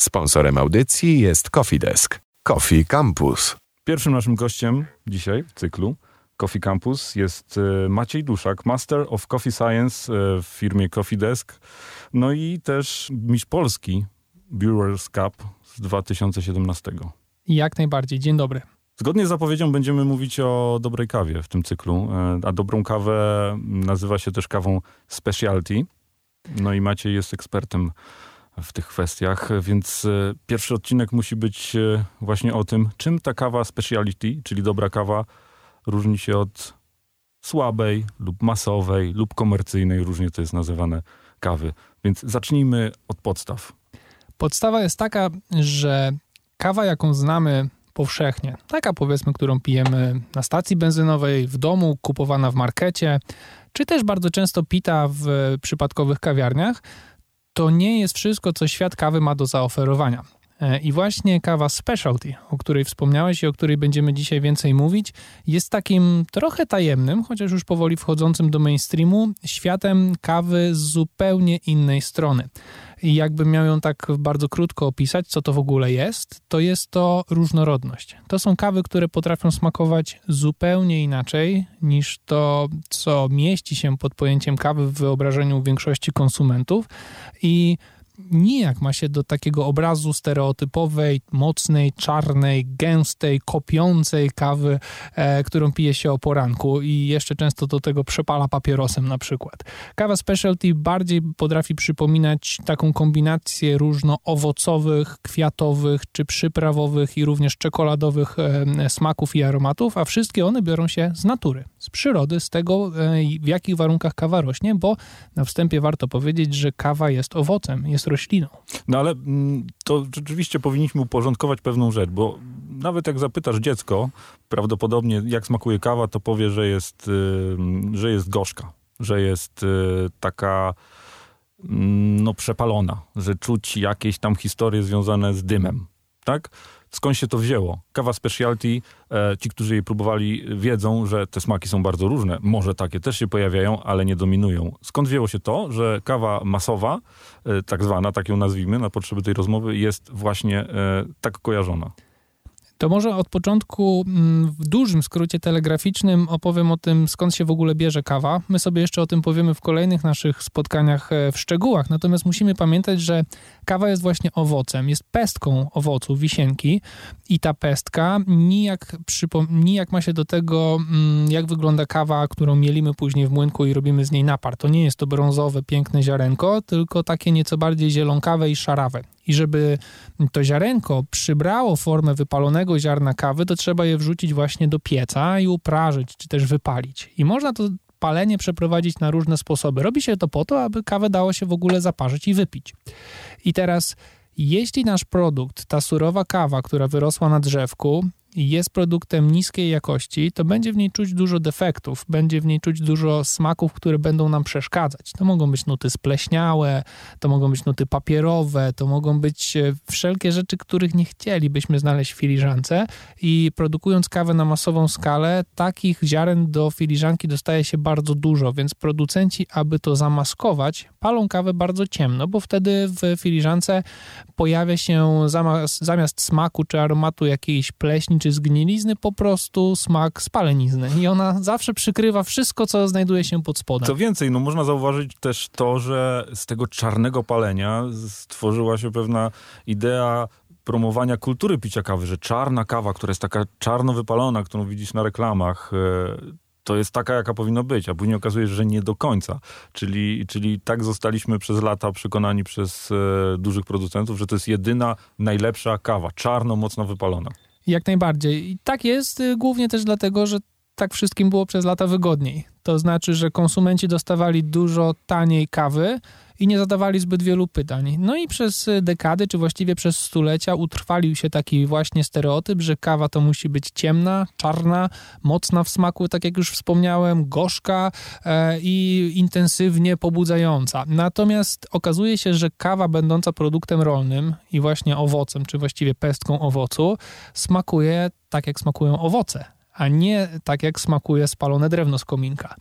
Sponsorem audycji jest Coffee Desk. Coffee Campus. Pierwszym naszym gościem dzisiaj w cyklu Coffee Campus jest e, Maciej Duszak, Master of Coffee Science e, w firmie Coffee Desk, no i też mistrz Polski Brewers Cup z 2017. Jak najbardziej. Dzień dobry. Zgodnie z zapowiedzią będziemy mówić o dobrej kawie w tym cyklu, e, a dobrą kawę nazywa się też kawą specialty. No i Maciej jest ekspertem w tych kwestiach, więc e, pierwszy odcinek musi być e, właśnie o tym, czym ta kawa speciality, czyli dobra kawa, różni się od słabej lub masowej lub komercyjnej, różnie to jest nazywane, kawy. Więc zacznijmy od podstaw. Podstawa jest taka, że kawa, jaką znamy powszechnie, taka powiedzmy, którą pijemy na stacji benzynowej, w domu, kupowana w markecie, czy też bardzo często pita w przypadkowych kawiarniach, to nie jest wszystko, co świat kawy ma do zaoferowania. E, I właśnie kawa specialty, o której wspomniałeś i o której będziemy dzisiaj więcej mówić, jest takim trochę tajemnym, chociaż już powoli wchodzącym do mainstreamu, światem kawy z zupełnie innej strony. I jakbym miał ją tak bardzo krótko opisać, co to w ogóle jest, to jest to różnorodność. To są kawy, które potrafią smakować zupełnie inaczej niż to, co mieści się pod pojęciem kawy w wyobrażeniu większości konsumentów. I nijak ma się do takiego obrazu stereotypowej, mocnej, czarnej, gęstej, kopiącej kawy, e, którą pije się o poranku i jeszcze często do tego przepala papierosem na przykład. Kawa specialty bardziej potrafi przypominać taką kombinację różno-owocowych, kwiatowych czy przyprawowych i również czekoladowych e, smaków i aromatów, a wszystkie one biorą się z natury, z przyrody, z tego e, w jakich warunkach kawa rośnie, bo na wstępie warto powiedzieć, że kawa jest owocem, jest rośliną. No ale mm, to rzeczywiście powinniśmy uporządkować pewną rzecz, bo nawet jak zapytasz dziecko, prawdopodobnie jak smakuje kawa, to powie, że jest, y, że jest gorzka, że jest y, taka mm, no przepalona, że czuć jakieś tam historie związane z dymem, tak? Skąd się to wzięło. Kawa specialty, e, ci, którzy jej próbowali, wiedzą, że te smaki są bardzo różne. Może takie też się pojawiają, ale nie dominują. Skąd wzięło się to, że kawa masowa, e, tak zwana, tak ją nazwijmy na potrzeby tej rozmowy, jest właśnie e, tak kojarzona? To może od początku mm, w dużym skrócie telegraficznym opowiem o tym, skąd się w ogóle bierze kawa. My sobie jeszcze o tym powiemy w kolejnych naszych spotkaniach e, w szczegółach, natomiast musimy pamiętać, że kawa jest właśnie owocem, jest pestką owocu, wisienki i ta pestka nijak, nijak ma się do tego, mm, jak wygląda kawa, którą mielimy później w młynku i robimy z niej napar. To nie jest to brązowe, piękne ziarenko, tylko takie nieco bardziej zielonkawe i szarawe. I żeby to ziarenko przybrało formę wypalonego ziarna kawy, to trzeba je wrzucić właśnie do pieca i uprażyć, czy też wypalić. I można to palenie przeprowadzić na różne sposoby. Robi się to po to, aby kawę dało się w ogóle zaparzyć i wypić. I teraz, jeśli nasz produkt, ta surowa kawa, która wyrosła na drzewku, jest produktem niskiej jakości, to będzie w niej czuć dużo defektów, będzie w niej czuć dużo smaków, które będą nam przeszkadzać. To mogą być nuty spleśniałe, to mogą być nuty papierowe, to mogą być e, wszelkie rzeczy, których nie chcielibyśmy znaleźć w filiżance i produkując kawę na masową skalę, takich ziaren do filiżanki dostaje się bardzo dużo, więc producenci, aby to zamaskować, palą kawę bardzo ciemno, bo wtedy w filiżance pojawia się zamiast, zamiast smaku czy aromatu jakiejś pleśni czy zgnilizny, po prostu smak spalenizny. I ona zawsze przykrywa wszystko, co znajduje się pod spodem. Co więcej, no można zauważyć też to, że z tego czarnego palenia stworzyła się pewna idea promowania kultury picia kawy, że czarna kawa, która jest taka czarno wypalona, którą widzisz na reklamach, e, to jest taka, jaka powinna być, a później okazuje się, że nie do końca. Czyli, czyli tak zostaliśmy przez lata przekonani przez e, dużych producentów, że to jest jedyna, najlepsza kawa, czarno, mocno wypalona. Jak najbardziej. I tak jest y, głównie też dlatego, że tak wszystkim było przez lata wygodniej. To znaczy, że konsumenci dostawali dużo taniej kawy i nie zadawali zbyt wielu pytań. No i przez dekady, czy właściwie przez stulecia utrwalił się taki właśnie stereotyp, że kawa to musi być ciemna, czarna, mocna w smaku, tak jak już wspomniałem, gorzka e, i intensywnie pobudzająca. Natomiast okazuje się, że kawa będąca produktem rolnym i właśnie owocem, czy właściwie pestką owocu, smakuje tak jak smakują owoce a nie tak jak smakuje spalone drewno z kominka.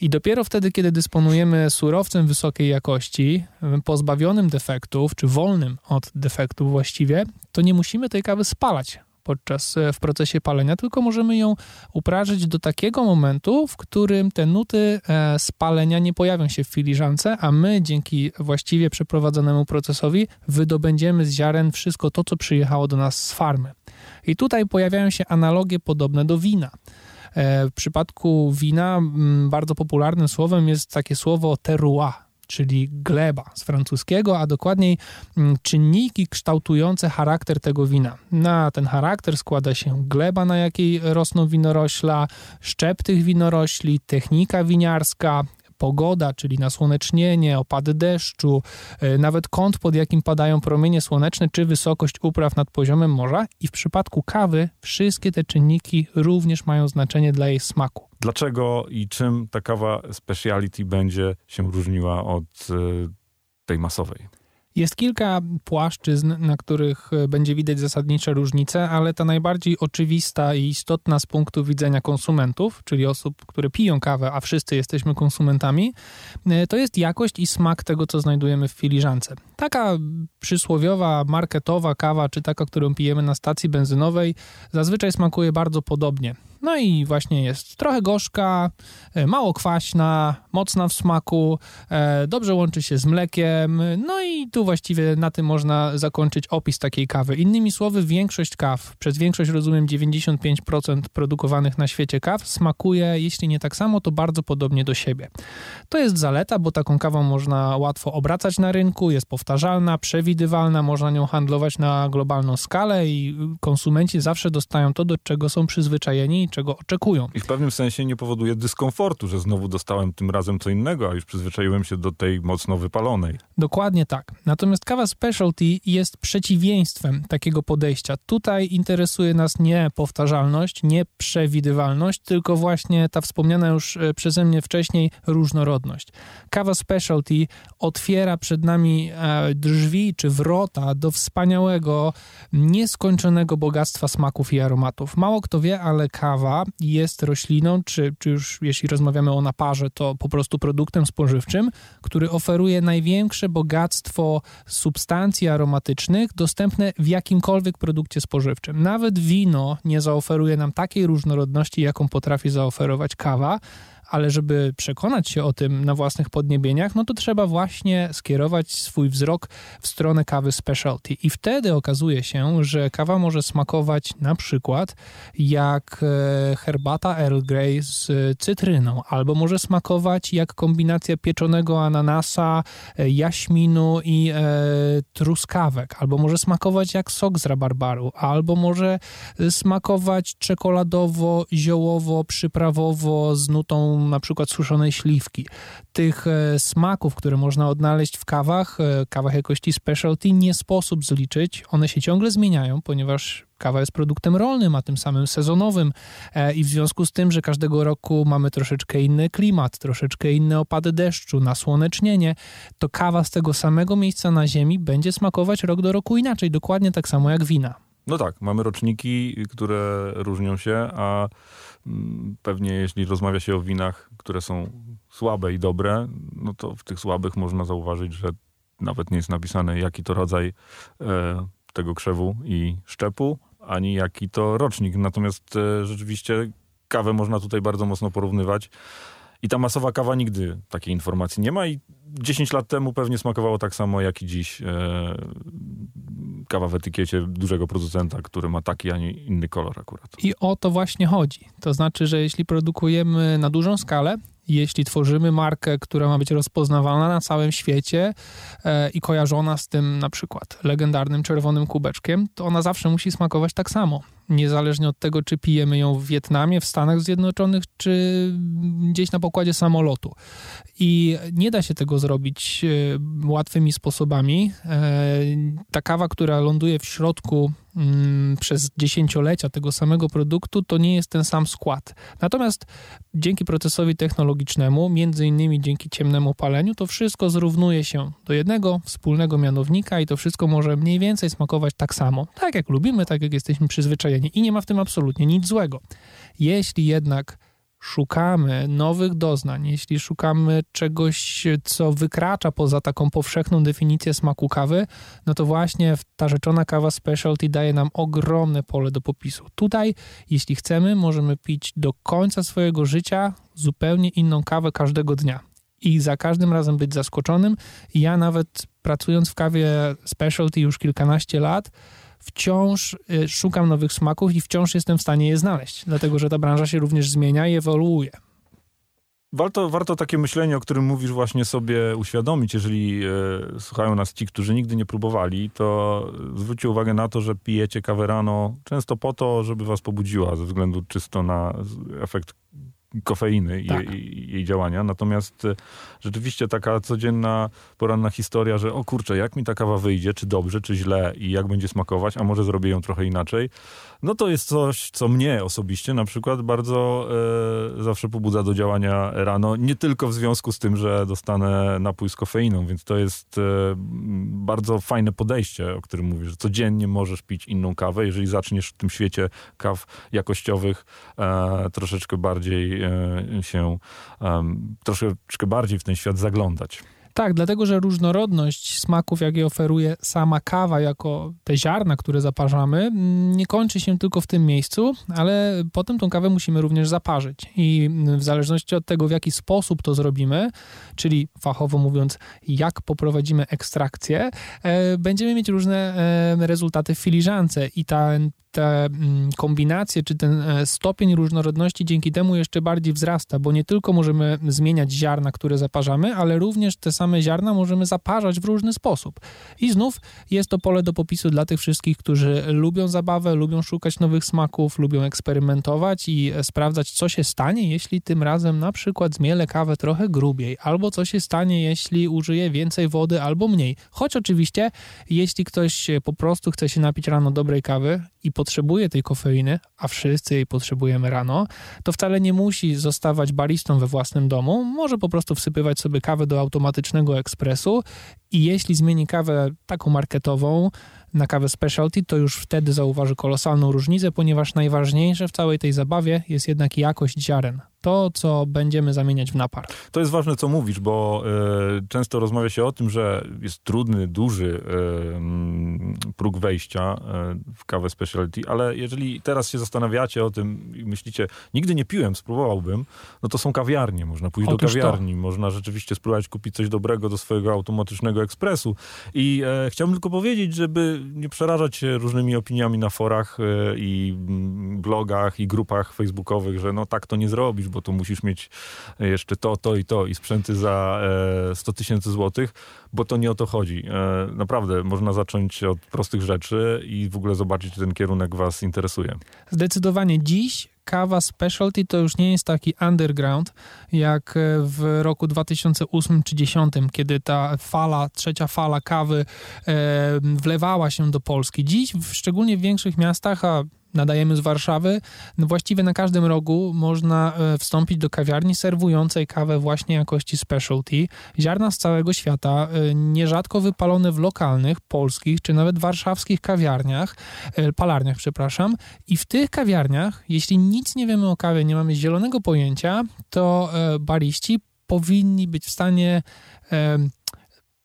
I dopiero wtedy, kiedy dysponujemy surowcem wysokiej jakości, pozbawionym defektów, czy wolnym od defektów właściwie, to nie musimy tej kawy spalać podczas e, w procesie palenia, tylko możemy ją uprażyć do takiego momentu, w którym te nuty e, spalenia nie pojawią się w filiżance, a my dzięki właściwie przeprowadzonemu procesowi wydobędziemy z ziaren wszystko to, co przyjechało do nas z farmy. I tutaj pojawiają się analogie podobne do wina. E, w przypadku wina bardzo popularnym słowem jest takie słowo terroir, czyli gleba z francuskiego, a dokładniej czynniki kształtujące charakter tego wina. Na ten charakter składa się gleba, na jakiej rosną winorośla, szczep tych winorośli, technika winiarska, pogoda, czyli nasłonecznienie, opady deszczu, e, nawet kąt, pod jakim padają promienie słoneczne, czy wysokość upraw nad poziomem morza. I w przypadku kawy wszystkie te czynniki również mają znaczenie dla jej smaku. Dlaczego i czym ta kawa speciality będzie się różniła od e, tej masowej? Jest kilka płaszczyzn, na których e, będzie widać zasadnicze różnice, ale ta najbardziej oczywista i istotna z punktu widzenia konsumentów, czyli osób, które piją kawę, a wszyscy jesteśmy konsumentami, e, to jest jakość i smak tego, co znajdujemy w filiżance. Taka przysłowiowa, marketowa kawa, czy taka, którą pijemy na stacji benzynowej, zazwyczaj smakuje bardzo podobnie. No i właśnie jest trochę gorzka, e, mało kwaśna, mocna w smaku, e, dobrze łączy się z mlekiem. No i tu właściwie na tym można zakończyć opis takiej kawy. Innymi słowy, większość kaw, przez większość rozumiem 95% produkowanych na świecie kaw, smakuje, jeśli nie tak samo, to bardzo podobnie do siebie. To jest zaleta, bo taką kawą można łatwo obracać na rynku, jest powtarzalna, przewidywalna, można nią handlować na globalną skalę i konsumenci zawsze dostają to, do czego są przyzwyczajeni czego oczekują. I w pewnym sensie nie powoduje dyskomfortu, że znowu dostałem tym razem co innego, a już przyzwyczaiłem się do tej mocno wypalonej. Dokładnie tak. Natomiast kawa specialty jest przeciwieństwem takiego podejścia. Tutaj interesuje nas nie powtarzalność, nie przewidywalność, tylko właśnie ta wspomniana już e, przeze mnie wcześniej różnorodność. Kawa specialty otwiera przed nami e, drzwi czy wrota do wspaniałego, nieskończonego bogactwa smaków i aromatów. Mało kto wie, ale kawa kawa jest rośliną, czy, czy już jeśli rozmawiamy o naparze, to po prostu produktem spożywczym, który oferuje największe bogactwo substancji aromatycznych dostępne w jakimkolwiek produkcie spożywczym. Nawet wino nie zaoferuje nam takiej różnorodności, jaką potrafi zaoferować kawa, ale żeby przekonać się o tym na własnych podniebieniach, no to trzeba właśnie skierować swój wzrok w stronę kawy specialty. I wtedy okazuje się, że kawa może smakować na przykład jak e, herbata Earl Grey z cytryną, albo może smakować jak kombinacja pieczonego ananasa, e, jaśminu i e, truskawek, albo może smakować jak sok z rabarbaru, albo może smakować czekoladowo, ziołowo, przyprawowo z nutą na przykład suszonej śliwki. Tych e, smaków, które można odnaleźć w kawach, e, kawach jakości specialty, nie sposób zliczyć. One się ciągle zmieniają, ponieważ kawa jest produktem rolnym, a tym samym sezonowym e, i w związku z tym, że każdego roku mamy troszeczkę inny klimat, troszeczkę inne opady deszczu, nasłonecznienie, to kawa z tego samego miejsca na ziemi będzie smakować rok do roku inaczej, dokładnie tak samo jak wina. No tak, mamy roczniki, które różnią się, a pewnie jeśli rozmawia się o winach, które są słabe i dobre, no to w tych słabych można zauważyć, że nawet nie jest napisane, jaki to rodzaj e, tego krzewu i szczepu, ani jaki to rocznik. Natomiast e, rzeczywiście kawę można tutaj bardzo mocno porównywać. I ta masowa kawa nigdy takiej informacji nie ma i 10 lat temu pewnie smakowało tak samo jak i dziś. E, kawa w etykiecie dużego producenta, który ma taki, a nie inny kolor akurat. I o to właśnie chodzi. To znaczy, że jeśli produkujemy na dużą skalę, jeśli tworzymy markę, która ma być rozpoznawalna na całym świecie e, i kojarzona z tym na przykład legendarnym czerwonym kubeczkiem, to ona zawsze musi smakować tak samo. Niezależnie od tego, czy pijemy ją w Wietnamie, w Stanach Zjednoczonych, czy gdzieś na pokładzie samolotu. I nie da się tego zrobić e, łatwymi sposobami. E, ta kawa, która ląduje w środku przez dziesięciolecia tego samego produktu, to nie jest ten sam skład. Natomiast dzięki procesowi technologicznemu, między innymi dzięki ciemnemu paleniu, to wszystko zrównuje się do jednego wspólnego mianownika i to wszystko może mniej więcej smakować tak samo. Tak jak lubimy, tak jak jesteśmy przyzwyczajeni i nie ma w tym absolutnie nic złego. Jeśli jednak szukamy nowych doznań, jeśli szukamy czegoś, co wykracza poza taką powszechną definicję smaku kawy, no to właśnie ta rzeczona kawa specialty daje nam ogromne pole do popisu. Tutaj, jeśli chcemy, możemy pić do końca swojego życia zupełnie inną kawę każdego dnia. I za każdym razem być zaskoczonym. Ja nawet pracując w kawie specialty już kilkanaście lat, wciąż y, szukam nowych smaków i wciąż jestem w stanie je znaleźć, dlatego że ta branża się również zmienia i ewoluuje. Warto, warto takie myślenie, o którym mówisz, właśnie sobie uświadomić. Jeżeli e, słuchają nas ci, którzy nigdy nie próbowali, to zwróćcie uwagę na to, że pijecie kawę rano często po to, żeby was pobudziła, ze względu czysto na efekt kofeiny tak. i jej działania. Natomiast e, rzeczywiście taka codzienna, poranna historia, że o kurczę, jak mi ta kawa wyjdzie, czy dobrze, czy źle i jak będzie smakować, a może zrobię ją trochę inaczej, no to jest coś, co mnie osobiście na przykład bardzo e, zawsze pobudza do działania rano. Nie tylko w związku z tym, że dostanę napój z kofeiną, więc to jest e, bardzo fajne podejście, o którym mówisz, że codziennie możesz pić inną kawę, jeżeli zaczniesz w tym świecie kaw jakościowych e, troszeczkę bardziej się, troszeczkę bardziej w ten świat zaglądać. Tak, dlatego że różnorodność smaków, jakie oferuje sama kawa, jako te ziarna, które zaparzamy, mm, nie kończy się tylko w tym miejscu, ale potem tą kawę musimy również zaparzyć. I w zależności od tego, w jaki sposób to zrobimy, czyli fachowo mówiąc, jak poprowadzimy ekstrakcję, e, będziemy mieć różne e, rezultaty w filiżance i ten te mm, kombinacje, czy ten e, stopień różnorodności dzięki temu jeszcze bardziej wzrasta, bo nie tylko możemy zmieniać ziarna, które zaparzamy, ale również te same ziarna możemy zaparzać w różny sposób. I znów jest to pole do popisu dla tych wszystkich, którzy lubią zabawę, lubią szukać nowych smaków, lubią eksperymentować i e, sprawdzać, co się stanie, jeśli tym razem na przykład zmielę kawę trochę grubiej, albo co się stanie, jeśli użyję więcej wody albo mniej. Choć oczywiście, jeśli ktoś po prostu chce się napić rano dobrej kawy i potrzebuje tej kofeiny, a wszyscy jej potrzebujemy rano, to wcale nie musi zostawać baristą we własnym domu. Może po prostu wsypywać sobie kawę do automatycznego ekspresu i jeśli zmieni kawę taką marketową, na kawę specialty, to już wtedy zauważy kolosalną różnicę, ponieważ najważniejsze w całej tej zabawie jest jednak jakość ziaren. To, co będziemy zamieniać w napar. To jest ważne, co mówisz, bo y, często rozmawia się o tym, że jest trudny, duży y, próg wejścia y, w kawę specialty, ale jeżeli teraz się zastanawiacie o tym i myślicie, nigdy nie piłem, spróbowałbym, no to są kawiarnie. Można pójść Otóż do kawiarni, to. można rzeczywiście spróbować kupić coś dobrego do swojego automatycznego ekspresu. I chciałbym tylko powiedzieć, żeby nie przerażać się różnymi opiniami na forach e, i blogach i grupach facebookowych, że no tak to nie zrobisz, bo tu musisz mieć jeszcze to, to i to i sprzęty za 100 e, tysięcy złotych, bo to nie o to chodzi. E, naprawdę, można zacząć od prostych rzeczy i w ogóle zobaczyć, czy ten kierunek was interesuje. Zdecydowanie dziś kawa specialty to już nie jest taki underground jak w roku 2008 czy 2010, kiedy ta fala, trzecia fala kawy e, wlewała się do Polski. Dziś, w, szczególnie w większych miastach, a nadajemy z Warszawy, no właściwie na każdym rogu można e, wstąpić do kawiarni serwującej kawę właśnie jakości specialty. Ziarna z całego świata, e, nierzadko wypalone w lokalnych, polskich czy nawet warszawskich kawiarniach, e, palarniach, przepraszam. I w tych kawiarniach, jeśli nic nie wiemy o kawie, nie mamy zielonego pojęcia, to bariści powinni być w stanie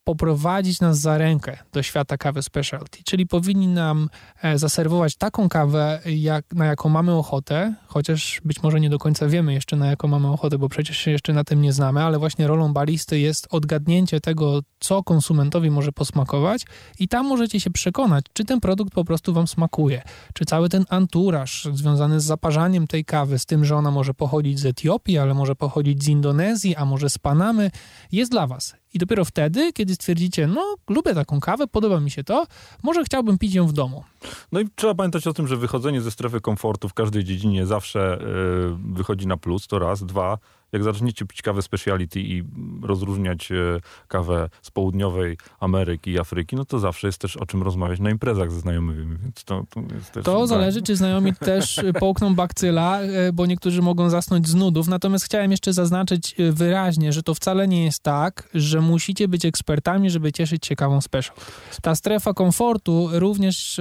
poprowadzić nas za rękę do świata kawy specialty, czyli powinni nam e, zaserwować taką kawę, jak, na jaką mamy ochotę, chociaż być może nie do końca wiemy jeszcze na jaką mamy ochotę, bo przecież się jeszcze na tym nie znamy, ale właśnie rolą baristy jest odgadnięcie tego, co konsumentowi może posmakować i tam możecie się przekonać, czy ten produkt po prostu wam smakuje, czy cały ten anturaż związany z zaparzaniem tej kawy, z tym, że ona może pochodzić z Etiopii, ale może pochodzić z Indonezji, a może z Panamy, jest dla was i dopiero wtedy, kiedy stwierdzicie, no lubię taką kawę, podoba mi się to, może chciałbym pić ją w domu. No i trzeba pamiętać o tym, że wychodzenie ze strefy komfortu w każdej dziedzinie zawsze yy, wychodzi na plus, to raz. Dwa, jak zaczniecie pić kawę speciality i rozróżniać e, kawę z południowej Ameryki i Afryki, no to zawsze jest też o czym rozmawiać na imprezach ze znajomymi, więc to, to też... To zależy, czy znajomi też połkną bakcyla, e, bo niektórzy mogą zasnąć z nudów. Natomiast chciałem jeszcze zaznaczyć e, wyraźnie, że to wcale nie jest tak, że musicie być ekspertami, żeby cieszyć się kawą special. Ta strefa komfortu również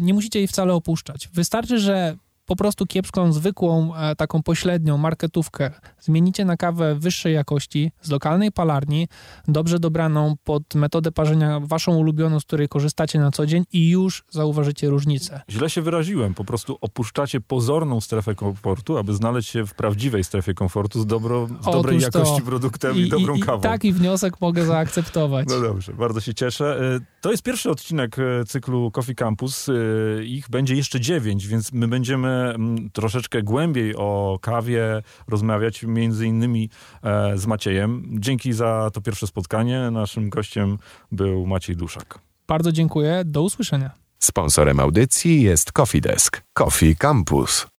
nie musicie jej wcale opuszczać. Wystarczy, że po prostu kiepską, zwykłą, e, taką pośrednią marketówkę zmienicie na kawę wyższej jakości z lokalnej palarni, dobrze dobraną pod metodę parzenia waszą ulubioną, z której korzystacie na co dzień i już zauważycie różnicę. Źle się wyraziłem, po prostu opuszczacie pozorną strefę komfortu, aby znaleźć się w prawdziwej strefie komfortu z, dobro, z dobrej Otóż to. jakości produktem i, dobrą i, kawą. Taki wniosek mogę zaakceptować. No dobrze, bardzo się cieszę. E, To jest pierwszy odcinek e, cyklu Coffee Campus. Ich będzie jeszcze dziewięć, więc my będziemy troszeczkę głębiej o kawie rozmawiać, między innymi e, z Maciejem. Dzięki za to pierwsze spotkanie. Naszym gościem był Maciej Duszak. Bardzo dziękuję. Do usłyszenia. Sponsorem audycji jest Coffee Desk. Coffee Campus.